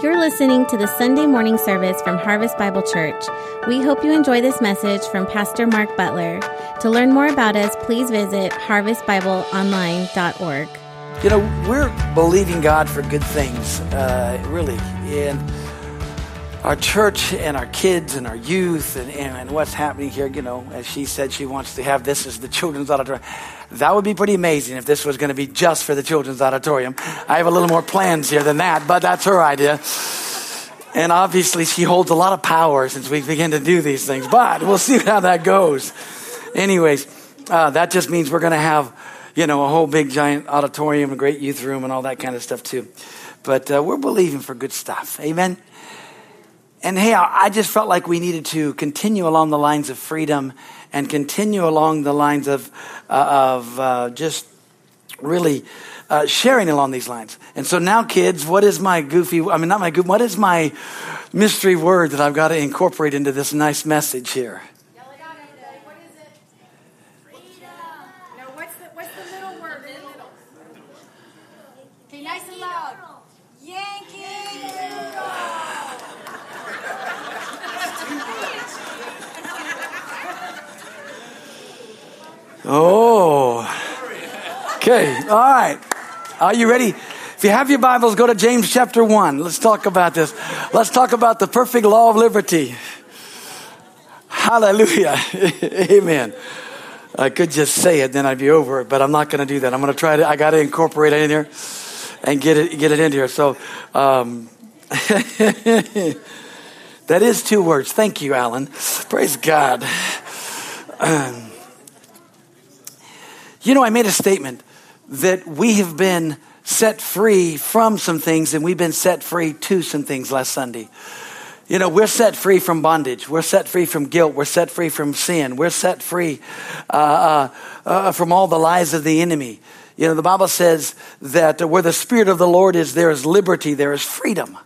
You're listening to the Sunday morning service from Harvest Bible Church. We hope you enjoy this message from Pastor Mark Butler. To learn more about us, please visit harvestbibleonline.org. You know, we're believing God for good things, uh, really. And our church and our kids and our youth and, and, what's happening here, you know, as she said, she wants to have this as the children's auditorium. That would be pretty amazing if this was going to be just for the children's auditorium. I have a little more plans here than that, but that's her idea. And obviously, she holds a lot of power since we begin to do these things, but we'll see how that goes. Anyways, uh, that just means we're going to have, you know, a whole big giant auditorium, a great youth room, and all that kind of stuff too. But uh, we're believing for good stuff. Amen. And hey, I just felt like we needed to continue along the lines of freedom and continue along the lines of, uh, of uh, just really uh, sharing along these lines. And so now, kids, what is my goofy, I mean, not my goofy, what is my mystery word that I've got to incorporate into this nice message here? Oh. Okay. All right. Are you ready? If you have your Bibles, go to James chapter 1. Let's talk about this. Let's talk about the perfect law of liberty. Hallelujah. Amen. I could just say it, then I'd be over it, but I'm not going to do that. I'm going to try to, I got to incorporate it in here and get it, get it in here. So, um, that is two words. Thank you, Alan. Praise God. You know, I made a statement that we have been set free from some things and we've been set free to some things last Sunday. You know, we're set free from bondage. We're set free from guilt. We're set free from sin. We're set free uh, uh, uh, from all the lies of the enemy. You know, the Bible says that where the Spirit of the Lord is, there is liberty, there is freedom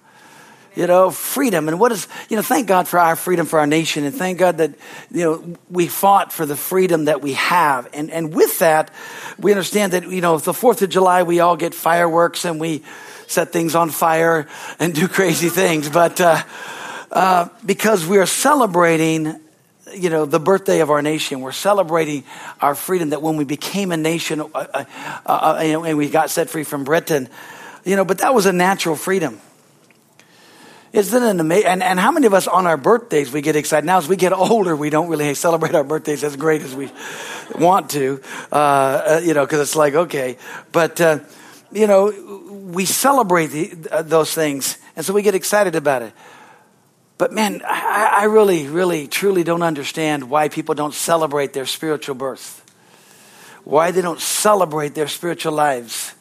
you know, freedom. And what is, you know, thank God for our freedom for our nation. And thank God that, you know, we fought for the freedom that we have. And, and with that, we understand that, you know, the 4th of July, we all get fireworks and we set things on fire and do crazy things. But, uh, uh, because we are celebrating, you know, the birthday of our nation. We're celebrating our freedom that when we became a nation, uh, uh, uh and we got set free from Britain, you know, but that was a natural freedom. Isn't it amazing? And, and how many of us on our birthdays we get excited? Now, as we get older, we don't really celebrate our birthdays as great as we want to, uh, uh, you know, because it's like, okay. But, uh, you know, we celebrate the, uh, those things, and so we get excited about it. But man, I, I really, really, truly don't understand why people don't celebrate their spiritual birth, why they don't celebrate their spiritual lives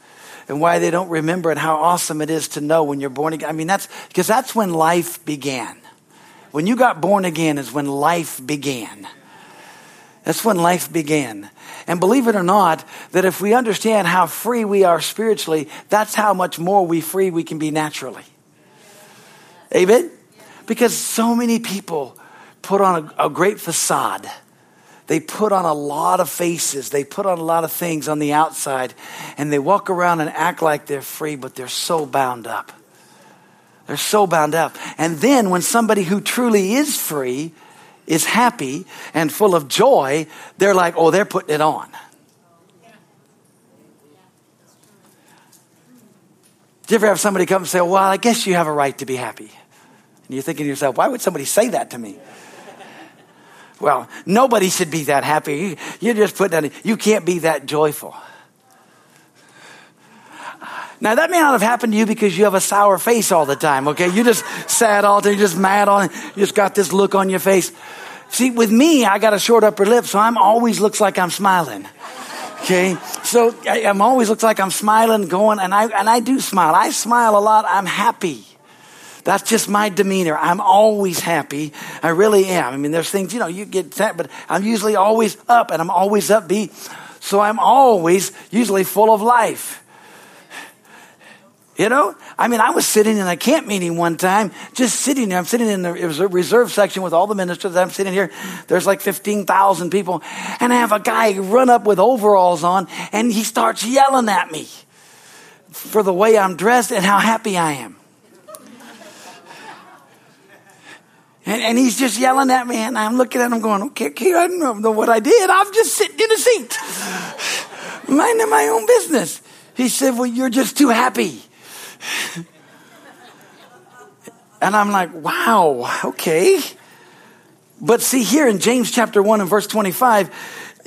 and why they don't remember and how awesome it is to know when you're born again. I mean, that's because that's when life began. When you got born again is when life began. That's when life began. And believe it or not, that if we understand how free we are spiritually, that's how much more we free we can be naturally. Amen? Because so many people put on a, a great facade they put on a lot of faces, they put on a lot of things on the outside, and they walk around and act like they're free, but they're so bound up. They're so bound up. And then when somebody who truly is free is happy and full of joy, they're like, oh, they're putting it on. Do you ever have somebody come and say, well, I guess you have a right to be happy? And you're thinking to yourself, why would somebody say that to me? Well, nobody should be that happy. You, are just put that, you can't be that joyful. Now that may not have happened to you because you have a sour face all the time, okay? You just sad all time, you're just mad on you just got this look on your face. See, with me, I got a short upper lip, so I'm always looks like I'm smiling. Okay, so I, am always looks like I'm smiling, going, and I and I do smile. I smile a lot. I'm happy. That's just my demeanor. I'm always happy. I really am. I mean, there's things, you know, you get sad, but I'm usually always up and I'm always upbeat. So I'm always usually full of life. You know, I mean, I was sitting in a camp meeting one time, just sitting there. I'm sitting in the reserve section with all the ministers. I'm sitting here. There's like 15,000 people. And I have a guy run up with overalls on and he starts yelling at me for the way I'm dressed and how happy I am. And, and he's just yelling at me, and I'm looking at him going, okay, okay, I don't know what I did. I'm just sitting in a seat, minding my own business. He said, well, you're just too happy. And I'm like, wow, okay. But see, here in James chapter 1 and verse 25,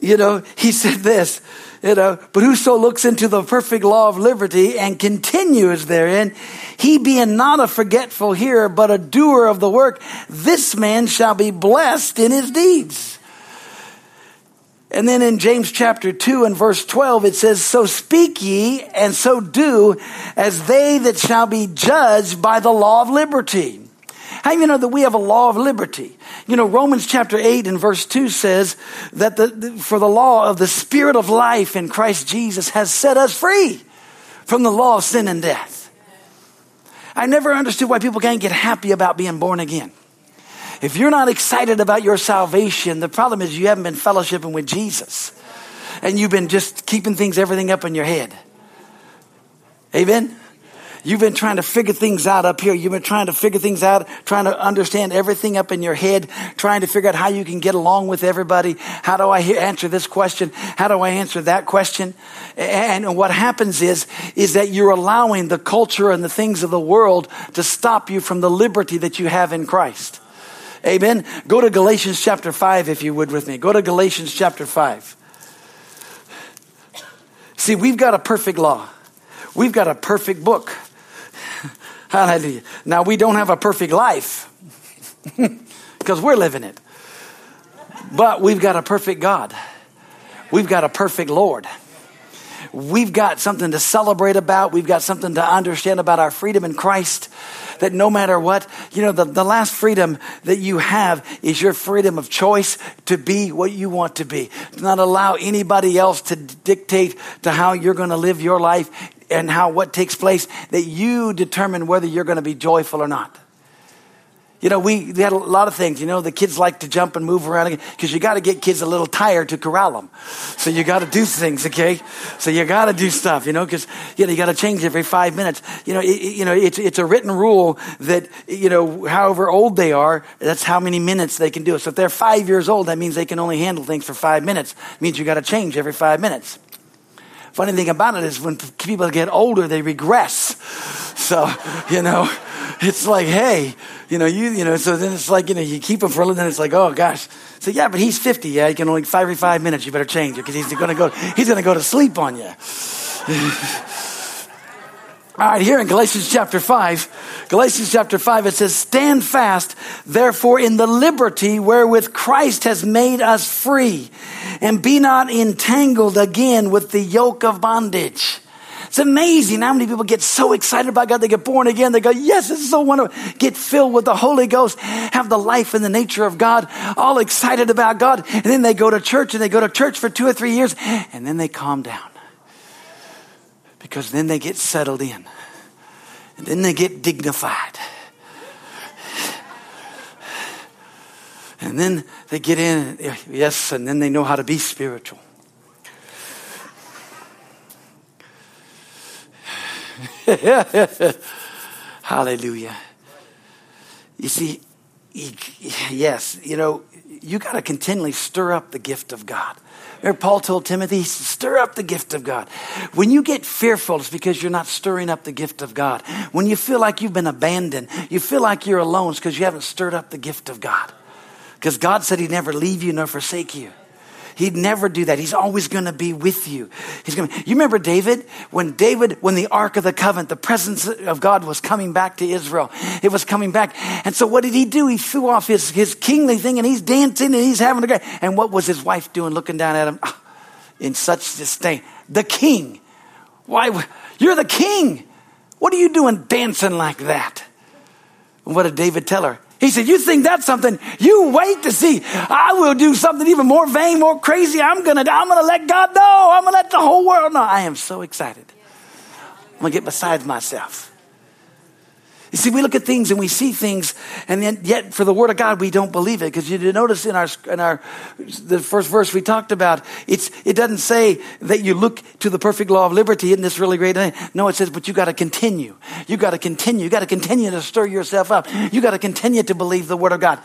you know, he said this, know, uh, but whoso looks into the perfect law of liberty and continues therein, he being not a forgetful hearer, but a doer of the work, this man shall be blessed in his deeds. And then in James chapter 2 and verse 12, it says, So speak ye and so do as they that shall be judged by the law of liberty. How you know that we have a law of liberty? You know, Romans chapter 8 and verse 2 says that the, for the law of the spirit of life in Christ Jesus has set us free from the law of sin and death. I never understood why people can't get happy about being born again. If you're not excited about your salvation, the problem is you haven't been fellowshipping with Jesus. And you've been just keeping things, everything up in your head. Amen? You've been trying to figure things out up here. You've been trying to figure things out, trying to understand everything up in your head, trying to figure out how you can get along with everybody. How do I answer this question? How do I answer that question? And what happens is, is that you're allowing the culture and the things of the world to stop you from the liberty that you have in Christ. Amen. Go to Galatians chapter 5 if you would with me. Go to Galatians chapter 5. See, we've got a perfect law. We've got a perfect book. Hallelujah. Now, we don't have a perfect life because we're living it. But we've got a perfect God. We've got a perfect Lord. We've got something to celebrate about. We've got something to understand about our freedom in Christ. That no matter what, you know, the, the last freedom that you have is your freedom of choice to be what you want to be. To not allow anybody else to dictate to how you're going to live your life and how what takes place that you determine whether you're going to be joyful or not. You know, we, we had a lot of things. You know, the kids like to jump and move around because you got to get kids a little tired to corral them. So you got to do things, okay? So you got to do stuff, you know, because you know you got to change every five minutes. You know, it, you know, it's it's a written rule that you know, however old they are, that's how many minutes they can do it. So if they're five years old, that means they can only handle things for five minutes. It means you got to change every five minutes. Funny thing about it is when people get older, they regress. So, you know, it's like, hey, you know, you, you know, so then it's like, you know, you keep him for a little, then it's like, oh gosh. So yeah, but he's 50. Yeah, he can only five five minutes. You better change it because he's going to go, he's going to go to sleep on you. All right, here in Galatians chapter 5, Galatians chapter 5, it says, Stand fast, therefore, in the liberty wherewith Christ has made us free, and be not entangled again with the yoke of bondage. It's amazing how many people get so excited about God. They get born again. They go, yes, it's so wonderful. Get filled with the Holy Ghost, have the life and the nature of God, all excited about God. And then they go to church and they go to church for two or three years and then they calm down because then they get settled in. And then they get dignified. And then they get in, yes, and then they know how to be spiritual. Hallelujah. You see, yes, you know, you got to continually stir up the gift of God. Remember Paul told Timothy, stir up the gift of God. When you get fearful, it's because you're not stirring up the gift of God. When you feel like you've been abandoned, you feel like you're alone, it's because you haven't stirred up the gift of God. Because God said he'd never leave you nor forsake you. He'd never do that. He's always going to be with you. He's going. You remember David when David, when the Ark of the Covenant, the presence of God was coming back to Israel. It was coming back, and so what did he do? He threw off his his kingly thing, and he's dancing and he's having a great. And what was his wife doing, looking down at him ah, in such disdain? The king. Why? You're the king. What are you doing dancing like that? What did David tell her? He said, You think that's something? You wait to see. I will do something even more vain, more crazy. I'm going to I'm going to let God know. I'm going to let the whole world know. I am so excited. I'm going to get beside myself. You see, we look at things and we see things, and then yet for the Word of God, we don't believe it. Because you notice in our in our the first verse we talked about, it's it doesn't say that you look to the perfect law of liberty. Isn't this really great? No, it says, but you got to continue. You got to continue. You got to continue to stir yourself up. You got to continue to believe the Word of God.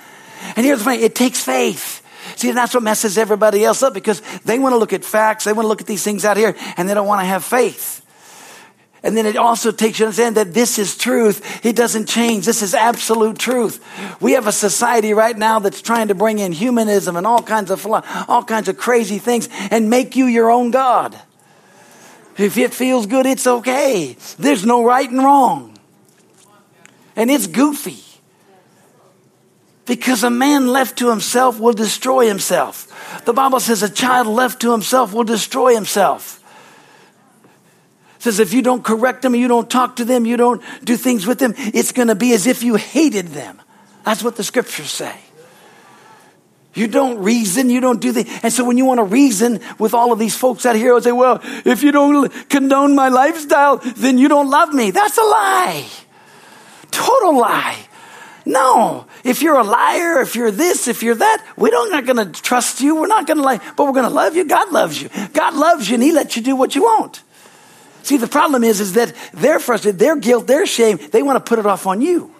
And here's the thing: it takes faith. See, that's what messes everybody else up because they want to look at facts, they want to look at these things out here, and they don't want to have faith. And then it also takes you to understand that this is truth. It doesn't change. This is absolute truth. We have a society right now that's trying to bring in humanism and all kinds of all kinds of crazy things and make you your own God. If it feels good, it's okay. There's no right and wrong. And it's goofy. Because a man left to himself will destroy himself. The Bible says a child left to himself will destroy himself says if you don't correct them, you don't talk to them, you don't do things with them, it's going to be as if you hated them. That's what the scriptures say. You don't reason, you don't do the, and so when you want to reason with all of these folks out here, I say, well, if you don't condone my lifestyle, then you don't love me. That's a lie. Total lie. No, if you're a liar, if you're this, if you're that, we don't not going to trust you. We're not going to like, but we're going to love you. God loves you. God loves you, and He lets you do what you want. See, the problem is, is that they're frustrated, their guilt, their shame, they want to put it off on you.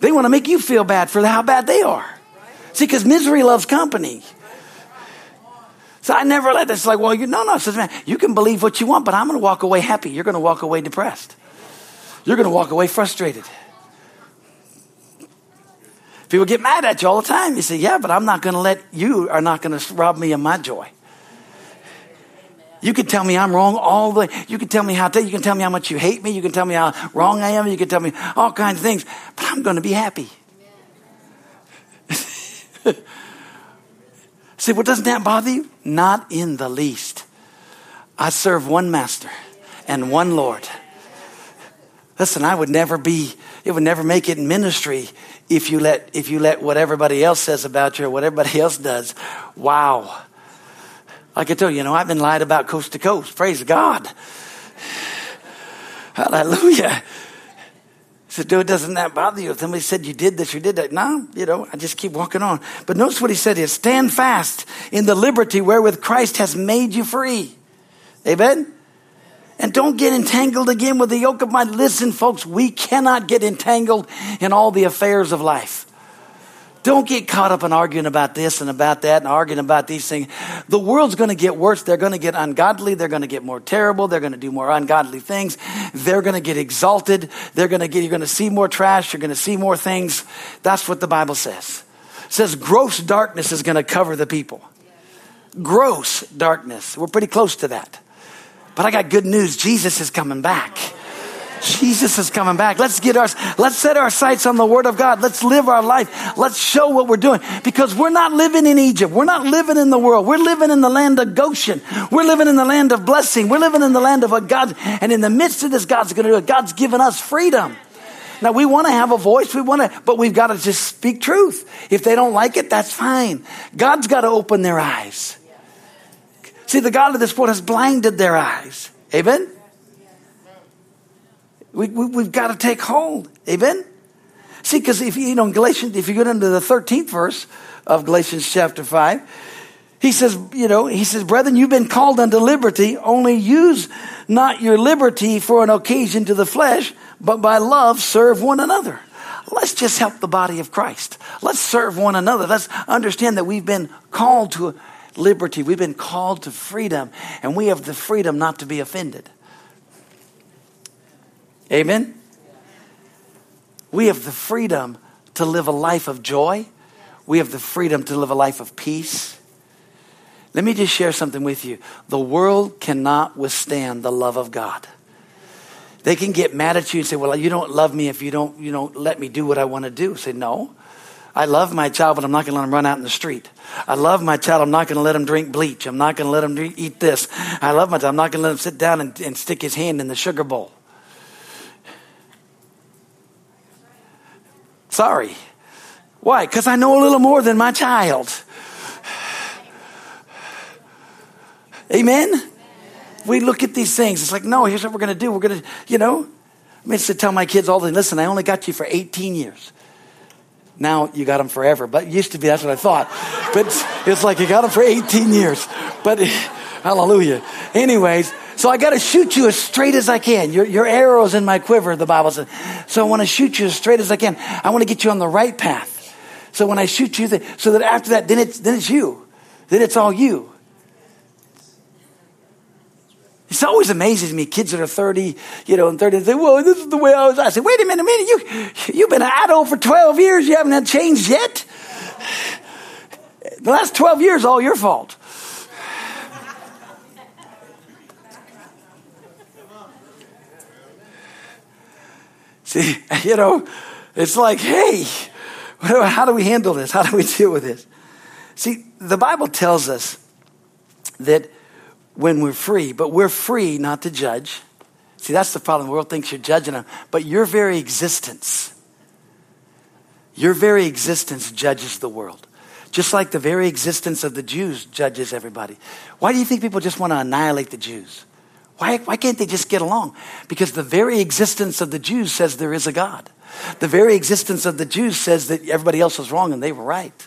They want to make you feel bad for how bad they are. See, because misery loves company. So I never let this like, well, you no, no, says man, you can believe what you want, but I'm going to walk away happy. You're going to walk away depressed. You're going to walk away frustrated. People get mad at you all the time. You say, yeah, but I'm not going to let you are not going to rob me of my joy. You can tell me I'm wrong all the you can tell me how you can tell me how much you hate me, you can tell me how wrong I am, you can tell me all kinds of things, but I'm going to be happy. See, what doesn't that bother you? Not in the least. I serve one master and one Lord. Listen, I would never be, it would never make it in ministry if you let, if you let what everybody else says about you or what everybody else does. Wow. I can tell you, you know, I've been lied about coast to coast. Praise God. Hallelujah. So, dude, doesn't that bother you? If somebody said you did this, you did that. No, you know, I just keep walking on. But notice what he said is stand fast in the liberty wherewith Christ has made you free. Amen? And don't get entangled again with the yoke of my. Listen, folks, we cannot get entangled in all the affairs of life. Don't get caught up in arguing about this and about that and arguing about these things. The world's going to get worse. They're going to get ungodly. They're going to get more terrible. They're going to do more ungodly things. They're going to get exalted. They're going to get, you're going to see more trash. You're going to see more things. That's what the Bible says. It says gross darkness is going to cover the people. Gross darkness. We're pretty close to that. But I got good news. Jesus is coming back. Jesus is coming back. Let's get our, let's set our sights on the Word of God. Let's live our life. Let's show what we're doing because we're not living in Egypt. We're not living in the world. We're living in the land of Goshen. We're living in the land of blessing. We're living in the land of a God. And in the midst of this, God's going to do it. God's given us freedom. Now we want to have a voice. We want to, but we've got to just speak truth. If they don't like it, that's fine. God's got to open their eyes. See, the God of this world has blinded their eyes. Amen? We, we, have got to take hold. Amen? See, because if you, you know, Galatians, if you go into the 13th verse of Galatians chapter 5, he says, you know, he says, brethren, you've been called unto liberty, only use not your liberty for an occasion to the flesh, but by love serve one another. Let's just help the body of Christ. Let's serve one another. Let's understand that we've been called to liberty. We've been called to freedom, and we have the freedom not to be offended. Amen? We have the freedom to live a life of joy. We have the freedom to live a life of peace. Let me just share something with you. The world cannot withstand the love of God. They can get mad at you and say, Well, you don't love me if you don't, you don't let me do what I want to do. Say, No. I love my child, but I'm not going to let him run out in the street. I love my child. I'm not going to let him drink bleach. I'm not going to let him eat this. I love my child. I'm not going to let him sit down and, and stick his hand in the sugar bowl. Sorry. Why? Because I know a little more than my child. Amen? We look at these things. It's like, no, here's what we're going to do. We're going to, you know, I used to tell my kids all the time, listen, I only got you for 18 years. Now you got them forever, but it used to be that's what I thought. But it's like you got them for 18 years. But hallelujah. Anyways, so I got to shoot you as straight as I can. Your, your arrow's in my quiver, the Bible says. So I want to shoot you as straight as I can. I want to get you on the right path. So when I shoot you, so that after that, then it's, then it's you. Then it's all you. It's always amazes me, kids that are 30, you know, and 30, say, well, this is the way I was. I say, wait a minute, a minute, you, you've been an adult for 12 years, you haven't had changed yet? The last 12 years, all your fault. See, you know, it's like, hey, how do we handle this? How do we deal with this? See, the Bible tells us that when we're free, but we're free not to judge. See, that's the problem. The world thinks you're judging them, but your very existence, your very existence judges the world. Just like the very existence of the Jews judges everybody. Why do you think people just want to annihilate the Jews? Why, why can't they just get along? Because the very existence of the Jews says there is a God. The very existence of the Jews says that everybody else was wrong and they were right.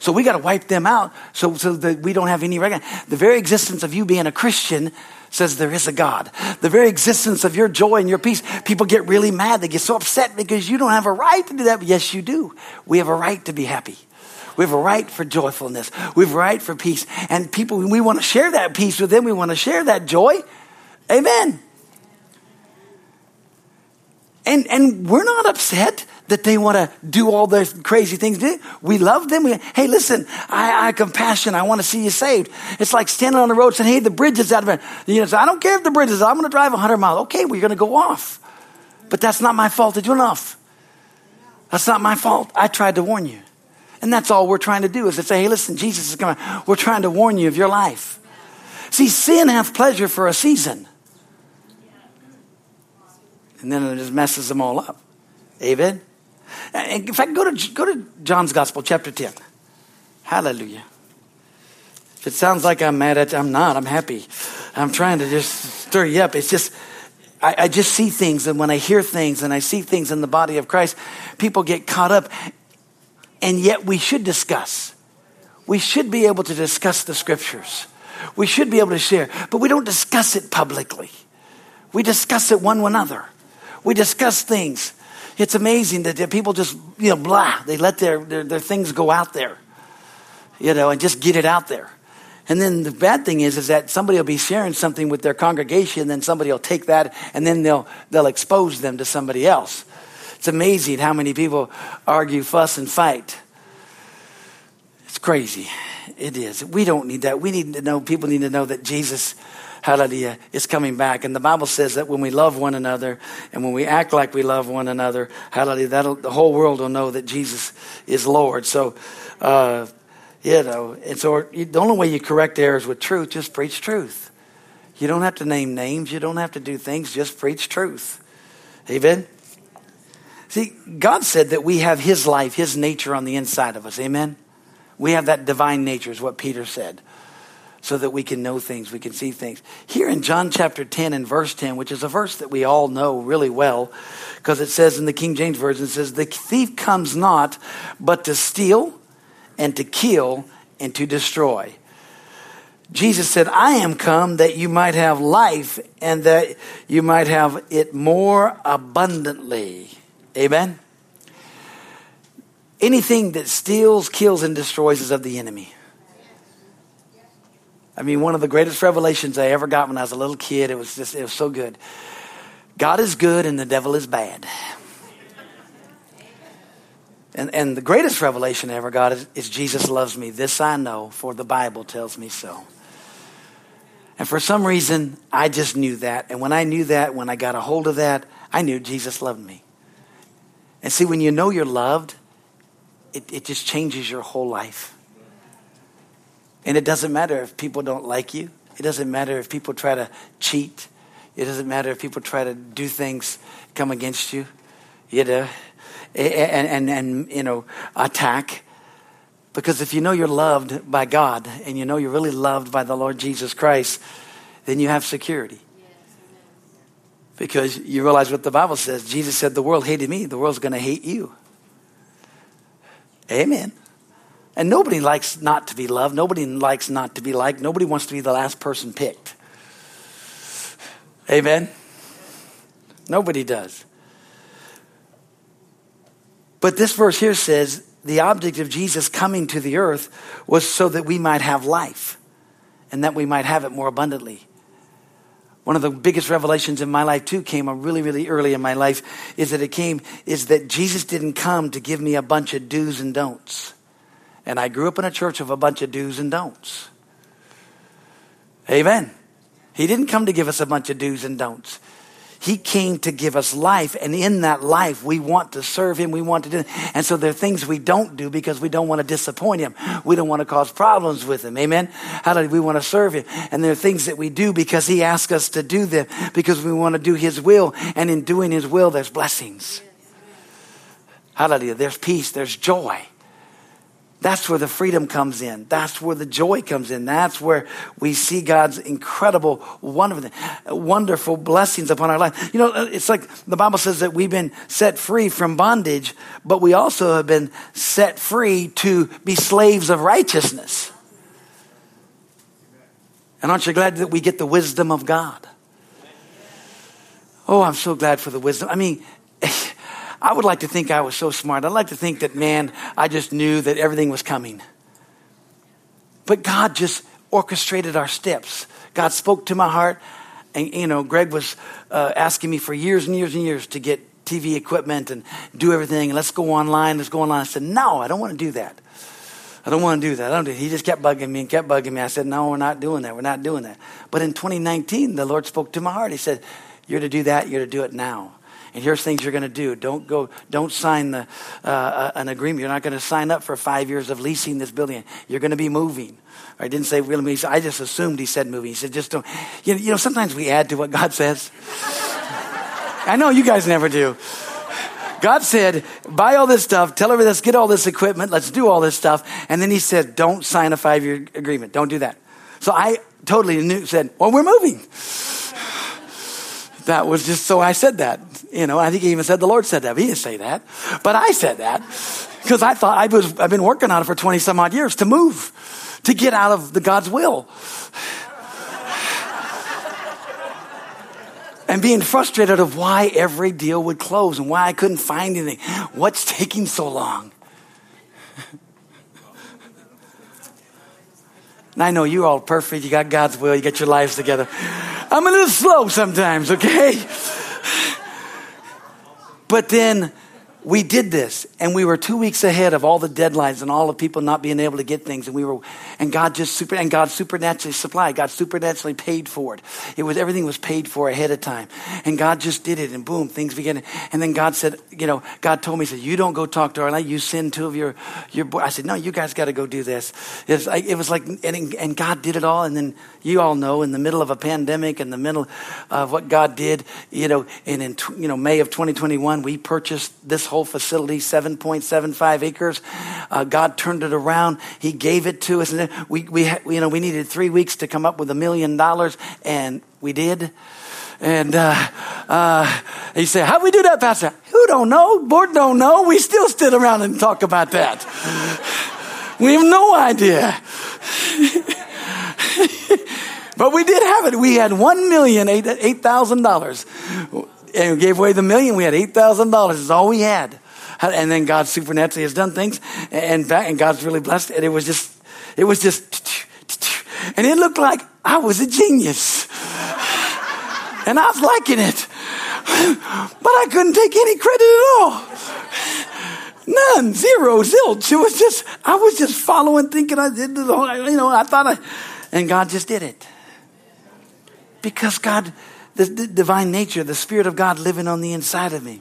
So we got to wipe them out so, so that we don't have any record. The very existence of you being a Christian says there is a God. The very existence of your joy and your peace, people get really mad. They get so upset because you don't have a right to do that. But yes, you do. We have a right to be happy. We have a right for joyfulness. We have a right for peace. And people, we want to share that peace with them. We want to share that joy. Amen. And, and we're not upset that they want to do all those crazy things. We love them. We, hey, listen, I, I compassion. I want to see you saved. It's like standing on the road saying, hey, the bridge is out of it. You know, so I don't care if the bridge is I'm going to drive 100 miles. Okay, we're going to go off. But that's not my fault that you're off. That's not my fault. I tried to warn you. And that's all we're trying to do is to say, hey, listen, Jesus is coming. We're trying to warn you of your life. See, sin hath pleasure for a season and then it just messes them all up. Amen. In fact, go to go to John's Gospel, chapter ten. Hallelujah. If it sounds like I'm mad at you, I'm not. I'm happy. I'm trying to just stir you up. It's just I, I just see things, and when I hear things and I see things in the body of Christ, people get caught up, and yet we should discuss. We should be able to discuss the scriptures. We should be able to share, but we don't discuss it publicly. We discuss it one with another. We discuss things. It's amazing that people just, you know, blah, they let their, their, their things go out there, you know, and just get it out there. And then the bad thing is, is that somebody will be sharing something with their congregation, then somebody will take that, and then they'll, they'll expose them to somebody else. It's amazing how many people argue, fuss, and fight. It's crazy. It is. We don't need that. We need to know, people need to know that Jesus hallelujah, is coming back. And the Bible says that when we love one another and when we act like we love one another, hallelujah, that'll, the whole world will know that Jesus is Lord. So, uh, you know, and so the only way you correct errors with truth, just preach truth. You don't have to name names. You don't have to do things. Just preach truth. Amen. See, God said that we have His life, His nature on the inside of us. Amen. We have that divine nature, is what Peter said so that we can know things, we can see things. Here in John chapter 10 and verse 10, which is a verse that we all know really well, because it says in the King James Version, it says, The thief comes not but to steal and to kill and to destroy. Jesus said, I am come that you might have life and that you might have it more abundantly. Amen? Anything that steals, kills, and destroys is of the enemy. I mean, one of the greatest revelations I ever got when I was a little kid, it was just, it was so good. God is good and the devil is bad. And, and the greatest revelation I ever got is, is Jesus loves me. This I know, for the Bible tells me so. And for some reason, I just knew that. And when I knew that, when I got a hold of that, I knew Jesus loved me. And see, when you know you're loved, it, it just changes your whole life. And it doesn't matter if people don't like you. It doesn't matter if people try to cheat. It doesn't matter if people try to do things come against you, you know, and, and, and you know, attack. Because if you know you're loved by God and you know you're really loved by the Lord Jesus Christ, then you have security. Because you realize what the Bible says. Jesus said, The world hated me, the world's going to hate you. Amen. And nobody likes not to be loved. Nobody likes not to be liked. Nobody wants to be the last person picked. Amen. Nobody does. But this verse here says the object of Jesus coming to the earth was so that we might have life and that we might have it more abundantly. One of the biggest revelations in my life too came really, really early in my life is that it came is that Jesus didn't come to give me a bunch of do's and don'ts. And I grew up in a church of a bunch of do's and don'ts. Amen. He didn't come to give us a bunch of do's and don'ts. He came to give us life, and in that life, we want to serve Him. We want to do, and so there are things we don't do because we don't want to disappoint Him. We don't want to cause problems with Him. Amen. How do we want to serve Him? And there are things that we do because He asks us to do them because we want to do His will, and in doing His will, there's blessings. Hallelujah. There's peace. There's joy. That's where the freedom comes in. That's where the joy comes in. That's where we see God's incredible, wonderful, wonderful blessings upon our life. You know, it's like the Bible says that we've been set free from bondage, but we also have been set free to be slaves of righteousness. And aren't you glad that we get the wisdom of God? Oh, I'm so glad for the wisdom. I mean, I would like to think I was so smart. I'd like to think that, man, I just knew that everything was coming. But God just orchestrated our steps. God spoke to my heart. And, you know, Greg was uh, asking me for years and years and years to get TV equipment and do everything. And let's go online. Let's go online. I said, no, I don't want to do that. I don't want to do that. I don't do He just kept bugging me and kept bugging me. I said, no, we're not doing that. We're not doing that. But in 2019, the Lord spoke to my heart. He said, you're to do that. You're to do it now and here's things you're going to do. Don't go, don't sign the, uh, uh an agreement. You're not going to sign up for five years of leasing this building. You're going to be moving. I didn't say really I just assumed he said moving. He said just don't. You know, you know, sometimes we add to what God says. I know you guys never do. God said, buy all this stuff, tell everybody, let's get all this equipment, let's do all this stuff. And then he said, don't sign a five year agreement. Don't do that. So I totally knew, said, well, we're moving. That was just so I said that. You know, I think he even said the Lord said that. He didn't say that. But I said that because I thought I was, I've been working on it for 20 some odd years to move, to get out of the God's will. and being frustrated of why every deal would close and why I couldn't find anything. What's taking so long? And I know you're all perfect. You got God's will. You got your lives together. I'm a little slow sometimes, okay? But then we did this and we were two weeks ahead of all the deadlines and all the people not being able to get things and we were and god just super and god supernaturally supplied god supernaturally paid for it. It was everything was paid for ahead of time. And god just did it and boom things began. And then god said you know god told me he said you don't go talk to our you send two of your your boy i said no you guys got to go do this. It was like, it was like and, and god did it all and then you all know in the middle of a pandemic in the middle of what god did you know and in you know may of 2021 we purchased this whole whole facility, 7.75 acres. Uh, God turned it around. He gave it to us. And we, we, you know, we needed three weeks to come up with a million dollars, and we did. And uh, uh, he said, "How we do that, Pastor? Who don't know? Board don't know. We still stood around and talk about that. we have no idea." but we did have it. We had one million eight thousand dollars and we gave away the million. We had $8,000 is all we had. And then God supernaturally has done things and back, and God's really blessed. And it was just, it was just, and it looked like I was a genius. And I was liking it. But I couldn't take any credit at all. None, zero, zilch. It was just, I was just following, thinking I did the whole, you know, I thought I, and God just did it. Because God, the, the divine nature, the Spirit of God living on the inside of me.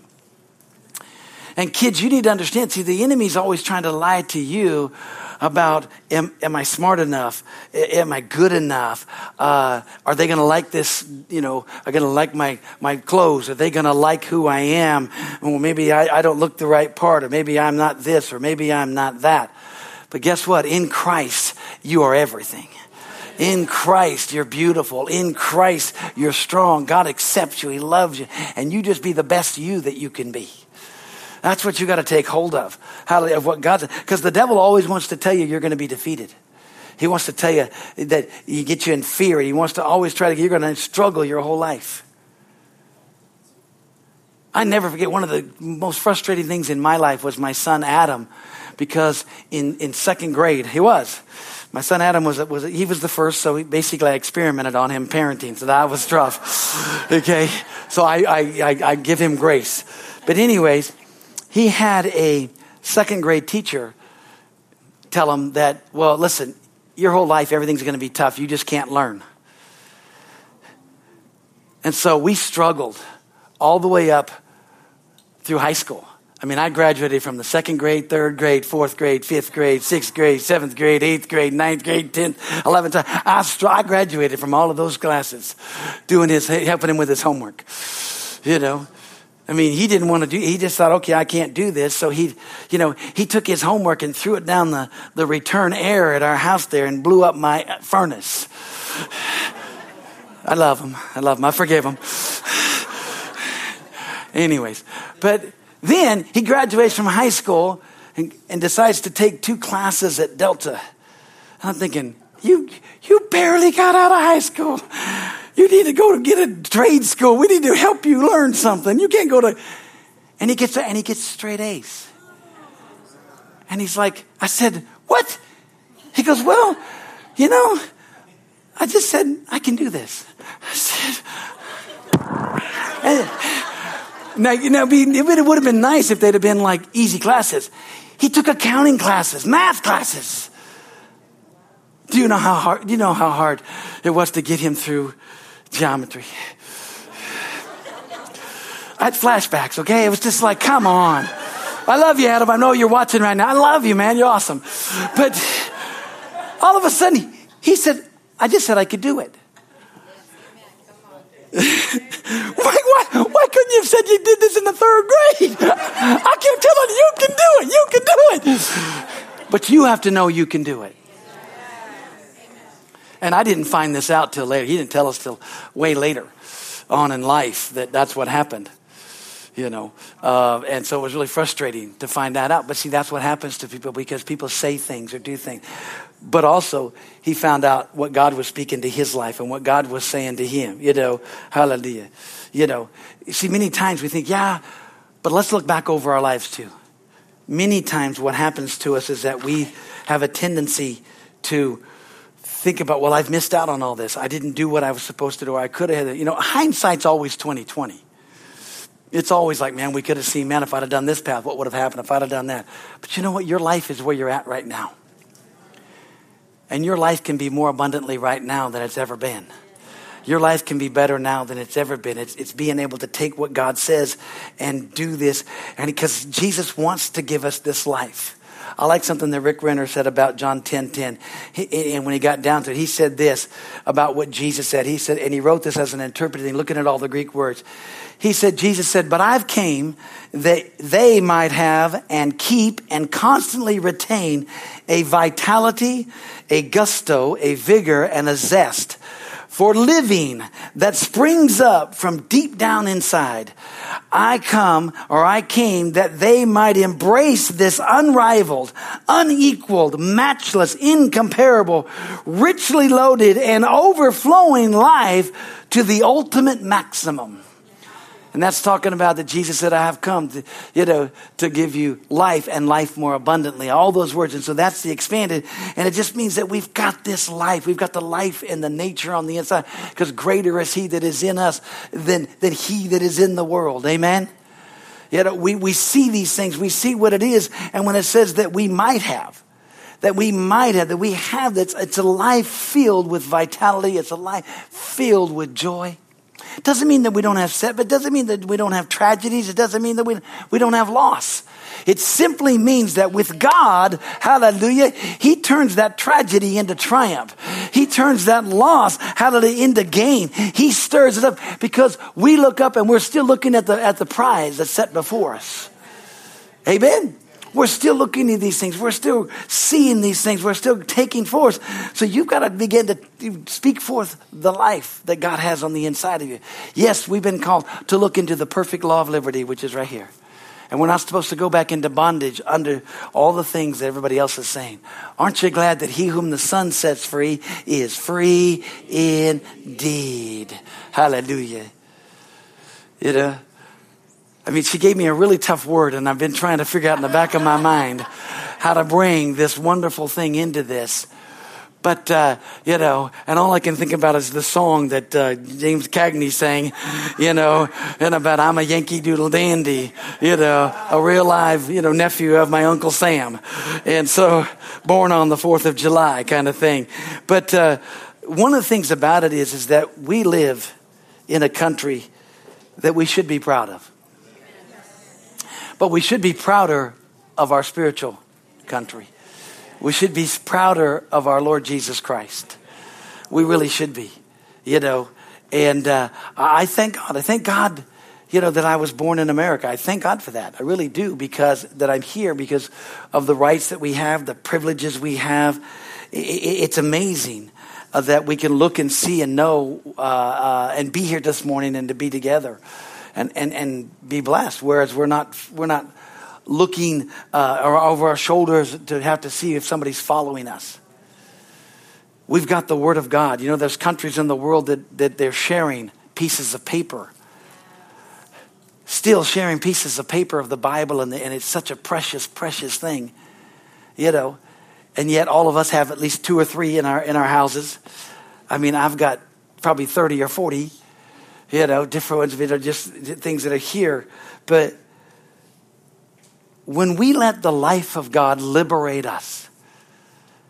And kids, you need to understand, see, the enemy's always trying to lie to you about am, am I smart enough? Am I good enough? Uh, are they going to like this? You know, are going to like my, my clothes? Are they going to like who I am? Well, maybe I, I don't look the right part, or maybe I'm not this, or maybe I'm not that. But guess what? In Christ, you are everything. In Christ, you're beautiful. In Christ, you're strong. God accepts you. He loves you. And you just be the best you that you can be. That's what you got to take hold of. Hallelujah. Of what God's, because the devil always wants to tell you you're going to be defeated. He wants to tell you that he get you in fear. He wants to always try to, you're going to struggle your whole life. I never forget one of the most frustrating things in my life was my son Adam, because in, in second grade, he was. My son Adam was, was, he was the first, so basically I experimented on him parenting, so that was rough. okay? So I, I, I, I give him grace. But anyways, he had a second grade teacher tell him that, well, listen, your whole life everything's going to be tough. You just can't learn. And so we struggled all the way up through high school. I mean, I graduated from the second grade, third grade, fourth grade, fifth grade, sixth grade, seventh grade, eighth grade, ninth grade, tenth, eleventh. I, I graduated from all of those classes, doing his, helping him with his homework. You know, I mean, he didn't want to do, he just thought, okay, I can't do this. So he, you know, he took his homework and threw it down the, the return air at our house there and blew up my furnace. I love him. I love him. I forgive him. Anyways, but then he graduates from high school and, and decides to take two classes at Delta. And I'm thinking, you, you barely got out of high school. You need to go to get a trade school. We need to help you learn something. You can't go to, and he gets, and he gets straight A's. And he's like, I said, what? He goes, well, you know, I just said, I can do this. I said, now, you know, it would have been nice if they'd have been like easy classes. He took accounting classes, math classes. Do you know how hard, do you know how hard it was to get him through geometry? I had flashbacks, okay? It was just like, come on. I love you, Adam. I know you're watching right now. I love you, man. You're awesome. But all of a sudden, he said, I just said I could do it. Why, why, why couldn't you have said you did this in the third grade? I keep telling you, you can do it. You can do it. But you have to know you can do it. And I didn't find this out till later. He didn't tell us till way later on in life that that's what happened. You know, uh, and so it was really frustrating to find that out. But see, that's what happens to people because people say things or do things. But also, he found out what God was speaking to his life and what God was saying to him. You know, hallelujah. You know, see, many times we think, yeah, but let's look back over our lives too. Many times, what happens to us is that we have a tendency to think about, well, I've missed out on all this. I didn't do what I was supposed to do. I could have. You know, hindsight's always 2020. It's always like, man, we could have seen, man, if I'd have done this path, what would have happened if I'd have done that? But you know what? Your life is where you're at right now. And your life can be more abundantly right now than it's ever been. Your life can be better now than it's ever been. It's, it's being able to take what God says and do this. And because Jesus wants to give us this life. I like something that Rick Renner said about John 10 10. He, and when he got down to it, he said this about what Jesus said. He said, and he wrote this as an interpreting, looking at all the Greek words. He said, Jesus said, but I've came that they might have and keep and constantly retain a vitality, a gusto, a vigor, and a zest for living that springs up from deep down inside. I come or I came that they might embrace this unrivaled, unequaled, matchless, incomparable, richly loaded and overflowing life to the ultimate maximum. And that's talking about that Jesus said, I have come to, you know, to give you life and life more abundantly. All those words. And so that's the expanded. And it just means that we've got this life. We've got the life and the nature on the inside because greater is he that is in us than, than he that is in the world. Amen. You know, we, we see these things. We see what it is. And when it says that we might have, that we might have, that we have, that's, it's a life filled with vitality. It's a life filled with joy. Doesn't mean that we don't have set, but doesn't mean that we don't have tragedies. It doesn't mean that we, we don't have loss. It simply means that with God, hallelujah, He turns that tragedy into triumph. He turns that loss, hallelujah, into gain. He stirs it up because we look up and we're still looking at the, at the prize that's set before us. Amen. We're still looking at these things. We're still seeing these things. We're still taking forth. So you've got to begin to speak forth the life that God has on the inside of you. Yes, we've been called to look into the perfect law of liberty, which is right here. And we're not supposed to go back into bondage under all the things that everybody else is saying. Aren't you glad that he whom the Son sets free is free indeed? Hallelujah. You know, I mean, she gave me a really tough word, and I've been trying to figure out in the back of my mind how to bring this wonderful thing into this. But, uh, you know, and all I can think about is the song that uh, James Cagney sang, you know, and about I'm a Yankee Doodle Dandy, you know, a real live, you know, nephew of my Uncle Sam. And so, born on the 4th of July kind of thing. But uh, one of the things about it is, is that we live in a country that we should be proud of. But we should be prouder of our spiritual country. We should be prouder of our Lord Jesus Christ. We really should be, you know. And uh, I thank God. I thank God, you know, that I was born in America. I thank God for that. I really do because that I'm here because of the rights that we have, the privileges we have. It's amazing uh, that we can look and see and know uh, uh, and be here this morning and to be together and, and, and be blessed. Whereas we're not, we're not looking uh, over our shoulders to have to see if somebody's following us. We've got the Word of God. You know, there's countries in the world that, that they're sharing pieces of paper. Still sharing pieces of paper of the Bible, and, the, and it's such a precious, precious thing, you know. And yet, all of us have at least two or three in our in our houses. I mean, I've got probably thirty or forty, you know, different ones that are just things that are here. But when we let the life of God liberate us,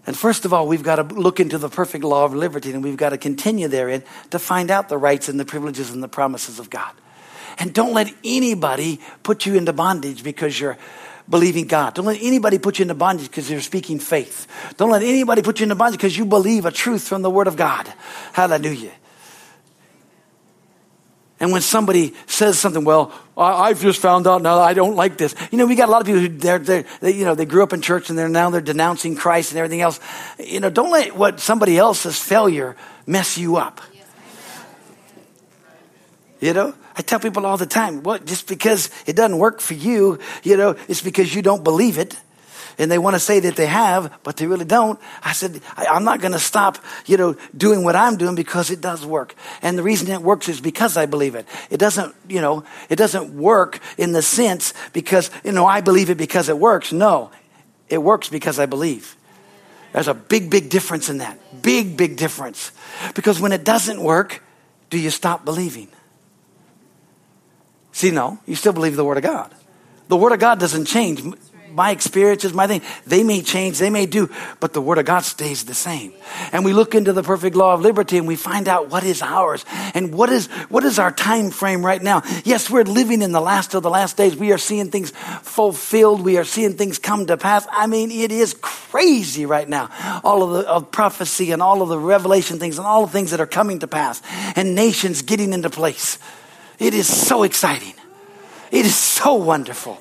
and first of all, we've got to look into the perfect law of liberty and we've got to continue therein to find out the rights and the privileges and the promises of God. And don't let anybody put you into bondage because you're believing God. Don't let anybody put you into bondage because you're speaking faith. Don't let anybody put you into bondage because you believe a truth from the Word of God. Hallelujah. And when somebody says something, well, I've just found out now I don't like this. You know, we got a lot of people who they're, they're, they, you know, they grew up in church and they're now they're denouncing Christ and everything else. You know, don't let what somebody else's failure mess you up. You know, I tell people all the time, what, just because it doesn't work for you, you know, it's because you don't believe it and they want to say that they have, but they really don't. I said, I, am not going to stop, you know, doing what I'm doing because it does work. And the reason it works is because I believe it. It doesn't, you know, it doesn't work in the sense because, you know, I believe it because it works. No, it works because I believe. There's a big, big difference in that. Big, big difference. Because when it doesn't work, do you stop believing? See, no, you still believe the Word of God. The Word of God doesn't change my experiences, my thing, they may change, they may do, but the Word of God stays the same. And we look into the perfect law of liberty and we find out what is ours and what is, what is our time frame right now. Yes, we're living in the last of the last days. We are seeing things fulfilled. We are seeing things come to pass. I mean, it is crazy right now. All of the of prophecy and all of the revelation things and all the things that are coming to pass and nations getting into place. It is so exciting. It is so wonderful.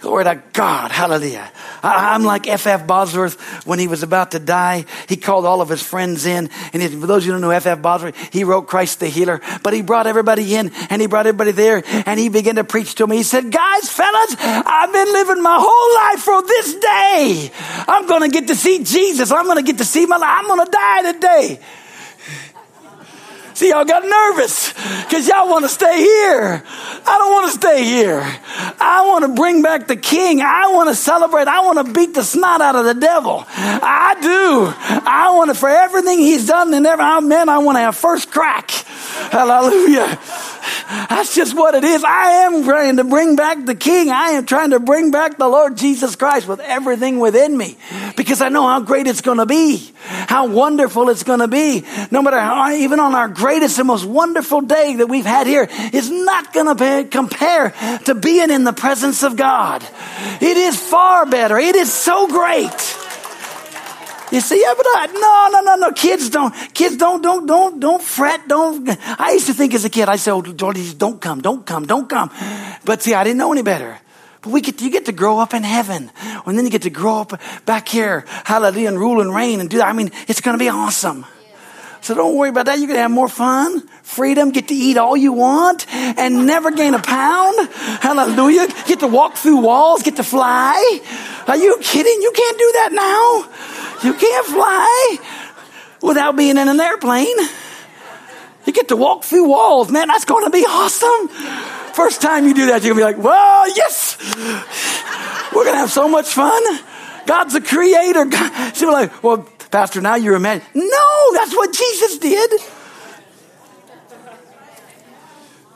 Glory to God. Hallelujah. I, am like F.F. Bosworth when he was about to die. He called all of his friends in. And for those of you who don't know F.F. Bosworth, he wrote Christ the Healer. But he brought everybody in and he brought everybody there and he began to preach to me. He said, guys, fellas, I've been living my whole life for this day. I'm going to get to see Jesus. I'm going to get to see my life. I'm going to die today. See, y'all got nervous because y'all want to stay here. I don't want to stay here. I want to bring back the king. I want to celebrate. I want to beat the snot out of the devil. I do. I want to, for everything he's done and every, man, I want to have first crack. Hallelujah. That's just what it is. I am trying to bring back the King. I am trying to bring back the Lord Jesus Christ with everything within me because I know how great it's going to be, how wonderful it's going to be. No matter how, even on our greatest and most wonderful day that we've had here, is not going to compare to being in the presence of God. It is far better. It is so great. You say, yeah, but I, no, no, no, no. Kids don't, kids don't, don't, don't, don't fret. Don't. I used to think as a kid, I said, oh, Jordy, don't come, don't come, don't come. But see, I didn't know any better. But we get, you get to grow up in heaven. And then you get to grow up back here. Hallelujah. And rule and reign and do that. I mean, it's going to be awesome. So don't worry about that. You're going to have more fun, freedom, get to eat all you want and never gain a pound. Hallelujah. Get to walk through walls, get to fly. Are you kidding? You can't do that now. You can't fly without being in an airplane. You get to walk through walls. Man, that's going to be awesome. First time you do that, you're going to be like, well, yes. We're going to have so much fun. God's a creator. God. We're like, well, Pastor, now you're a man. No, that's what Jesus did.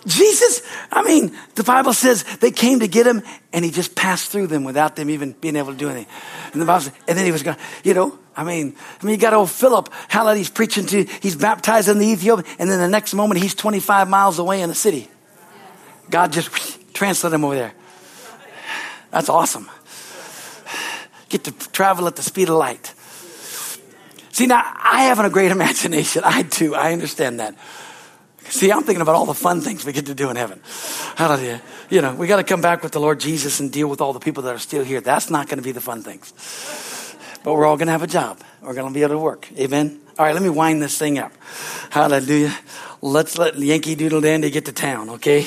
Jesus, I mean, the Bible says they came to get him and he just passed through them without them even being able to do anything. And the Bible says, and then he was going, you know, I mean, I mean, you got old Philip, how he's preaching to, he's baptized in the Ethiopian, and then the next moment he's 25 miles away in the city. God just translated him over there. That's awesome. Get to travel at the speed of light. See, now I have a great imagination. I do. I understand that. See, I'm thinking about all the fun things we get to do in heaven. Hallelujah. You know, we got to come back with the Lord Jesus and deal with all the people that are still here. That's not going to be the fun things. But we're all going to have a job. We're going to be able to work. Amen. All right, let me wind this thing up. Hallelujah. Let's let Yankee Doodle Dandy get to town, okay?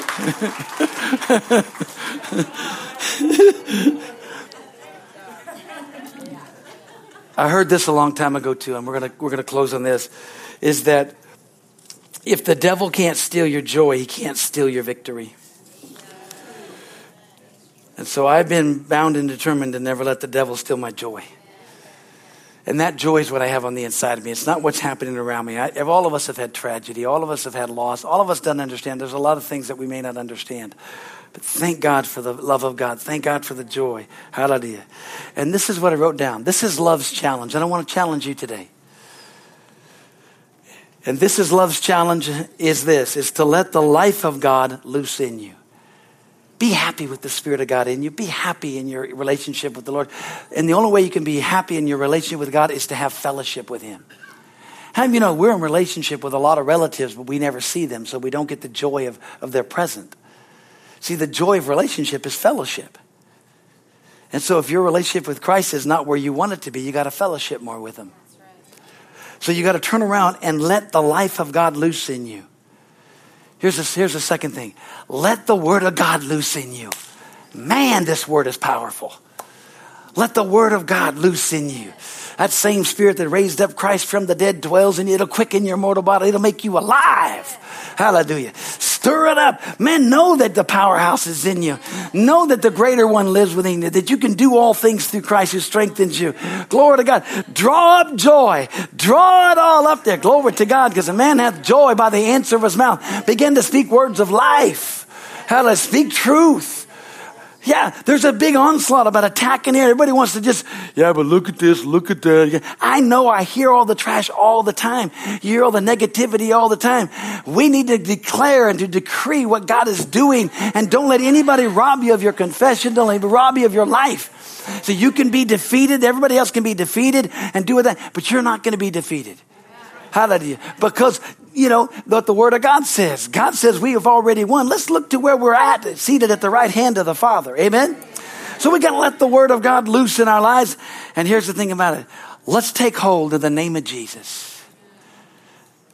I heard this a long time ago too, and we're gonna we're gonna close on this. Is that if the devil can't steal your joy, he can't steal your victory. And so I've been bound and determined to never let the devil steal my joy. And that joy is what I have on the inside of me. It's not what's happening around me. I, all of us have had tragedy. All of us have had loss. All of us don't understand. There's a lot of things that we may not understand. But thank God for the love of God. Thank God for the joy. Hallelujah. And this is what I wrote down. This is love's challenge. And I want to challenge you today. And this is love's challenge is this, is to let the life of God loose in you. Be happy with the Spirit of God in you. Be happy in your relationship with the Lord. And the only way you can be happy in your relationship with God is to have fellowship with Him. How you know we're in relationship with a lot of relatives, but we never see them, so we don't get the joy of, of their present. See, the joy of relationship is fellowship. And so if your relationship with Christ is not where you want it to be, you got to fellowship more with Him. So you got to turn around and let the life of God loose in you. Here's the, here's the second thing let the word of God loose in you. Man, this word is powerful. Let the word of God loose in you. That same spirit that raised up Christ from the dead dwells in you. It'll quicken your mortal body. It'll make you alive. Hallelujah. Stir it up. Man, know that the powerhouse is in you. Know that the greater one lives within you, that you can do all things through Christ who strengthens you. Glory to God. Draw up joy. Draw it all up there. Glory to God, because a man hath joy by the answer of his mouth. Begin to speak words of life. How to Speak truth. Yeah, there's a big onslaught about attacking here. Everybody wants to just, yeah, but look at this, look at that. I know I hear all the trash all the time. You hear all the negativity all the time. We need to declare and to decree what God is doing and don't let anybody rob you of your confession. Don't let rob you of your life. So you can be defeated. Everybody else can be defeated and do with that, but you're not going to be defeated. Hallelujah. Because, you know, what the word of God says. God says we have already won. Let's look to where we're at, seated at the right hand of the Father. Amen. So we got to let the word of God loose in our lives. And here's the thing about it. Let's take hold of the name of Jesus.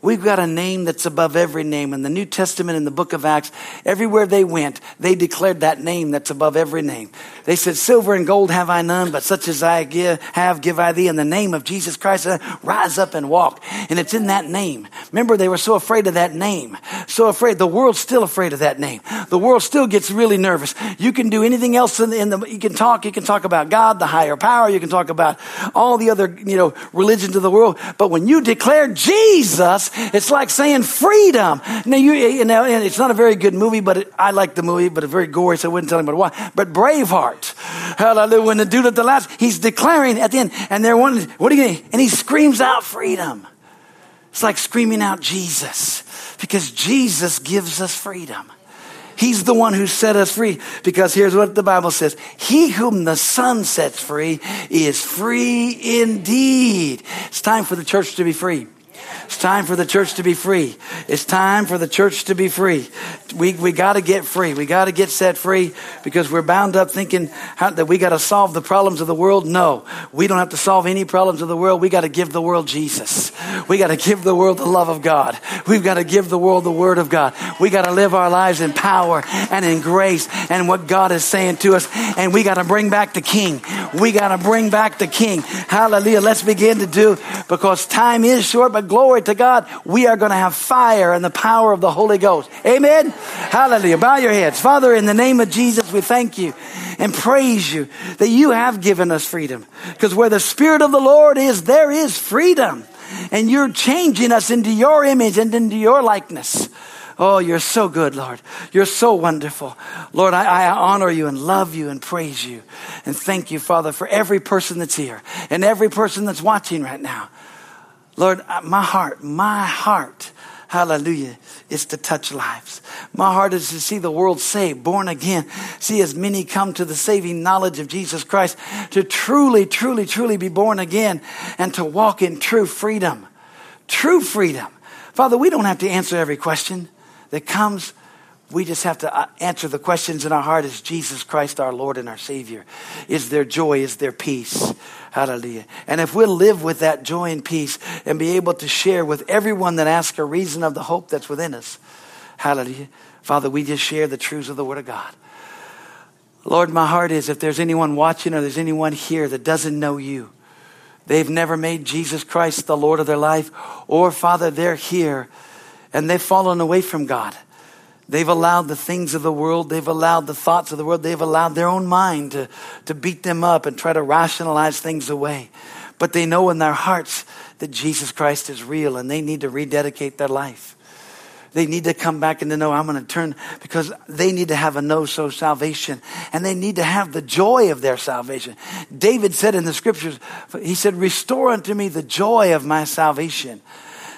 We've got a name that's above every name. In the New Testament, in the book of Acts, everywhere they went, they declared that name that's above every name. They said, Silver and gold have I none, but such as I give, have give I thee. In the name of Jesus Christ, uh, rise up and walk. And it's in that name. Remember, they were so afraid of that name. So afraid. The world's still afraid of that name. The world still gets really nervous. You can do anything else in the, in the you can talk, you can talk about God, the higher power, you can talk about all the other, you know, religions of the world. But when you declare Jesus, it's like saying freedom. Now, you, you know, and it's not a very good movie, but it, I like the movie, but it's very gory, so I wouldn't tell anybody why. But Braveheart, hallelujah, when the dude at the last, he's declaring at the end, and they're wondering, what are you going And he screams out freedom. It's like screaming out Jesus, because Jesus gives us freedom. He's the one who set us free because here's what the Bible says. He whom the Son sets free is free indeed. It's time for the church to be free. It's time for the church to be free. It's time for the church to be free. We, we got to get free. We got to get set free because we're bound up thinking how, that we got to solve the problems of the world. No, we don't have to solve any problems of the world. We got to give the world Jesus. We got to give the world the love of God. We've got to give the world the word of God. We got to live our lives in power and in grace and what God is saying to us. And we got to bring back the King. We got to bring back the King. Hallelujah. Let's begin to do because time is short, but glory to God. We are going to have fire and the power of the Holy Ghost. Amen. Hallelujah. Bow your heads. Father, in the name of Jesus, we thank you and praise you that you have given us freedom. Because where the Spirit of the Lord is, there is freedom. And you're changing us into your image and into your likeness. Oh, you're so good, Lord. You're so wonderful. Lord, I, I, honor you and love you and praise you. And thank you, Father, for every person that's here and every person that's watching right now. Lord, uh, my heart, my heart, hallelujah, is to touch lives. My heart is to see the world saved, born again, see as many come to the saving knowledge of Jesus Christ, to truly, truly, truly be born again and to walk in true freedom. True freedom. Father, we don't have to answer every question that comes. We just have to uh, answer the questions in our heart is Jesus Christ our Lord and our Savior? Is there joy? Is there peace? Hallelujah. And if we'll live with that joy and peace and be able to share with everyone that asks a reason of the hope that's within us, hallelujah. Father, we just share the truths of the Word of God. Lord, my heart is if there's anyone watching or there's anyone here that doesn't know you, they've never made Jesus Christ the Lord of their life, or Father, they're here and they've fallen away from God. They've allowed the things of the world, they've allowed the thoughts of the world, they've allowed their own mind to, to beat them up and try to rationalize things away. But they know in their hearts that Jesus Christ is real and they need to rededicate their life. They need to come back and to know I'm going to turn because they need to have a no so salvation and they need to have the joy of their salvation. David said in the scriptures, he said, Restore unto me the joy of my salvation.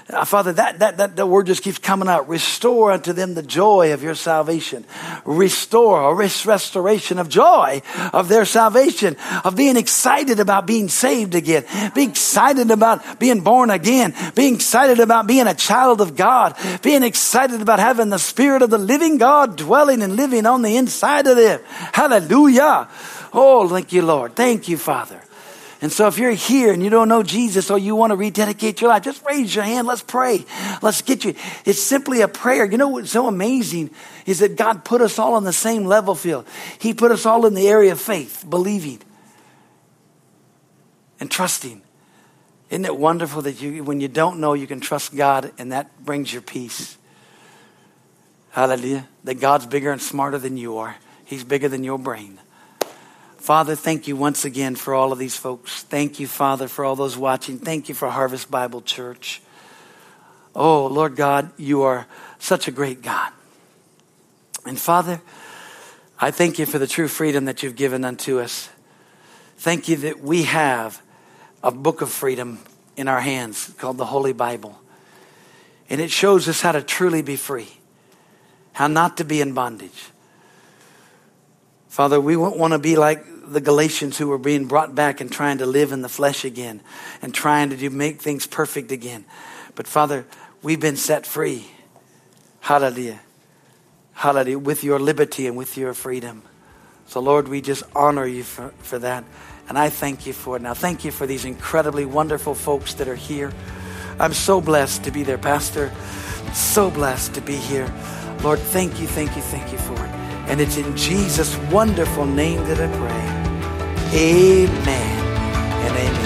Uh, Father, that, that, that, that word just keeps coming out. Restore unto them the joy of your salvation. Restore, a restoration of joy of their salvation, of being excited about being saved again, being excited about being born again, being excited about being a child of God, being excited about having the Spirit of the living God dwelling and living on the inside of them. Hallelujah. Oh, thank you, Lord. Thank you, Father. And so if you're here and you don't know Jesus or you want to rededicate your life, just raise your hand. Let's pray. Let's get you. It's simply a prayer. You know what's so amazing is that God put us all on the same level field. He put us all in the area of faith, believing and trusting. Isn't it wonderful that you, when you don't know, you can trust God and that brings your peace? Hallelujah. That God's bigger and smarter than you are. He's bigger than your brain. Father, thank you once again for all of these folks. Thank you, Father, for all those watching. Thank you for Harvest Bible Church. Oh, Lord God, you are such a great God. And Father, I thank you for the true freedom that you've given unto us. Thank you that we have a book of freedom in our hands called the Holy Bible. And it shows us how to truly be free, how not to be in bondage. Father, we won't want to be like the Galatians who were being brought back and trying to live in the flesh again and trying to do, make things perfect again. But Father, we've been set free. Hallelujah. Hallelujah. With your liberty and with your freedom. So, Lord, we just honor you for, for that. And I thank you for it. Now, thank you for these incredibly wonderful folks that are here. I'm so blessed to be their pastor. So blessed to be here. Lord, thank you, thank you, thank you for it. And it's in Jesus' wonderful name that I pray. Amen and amen.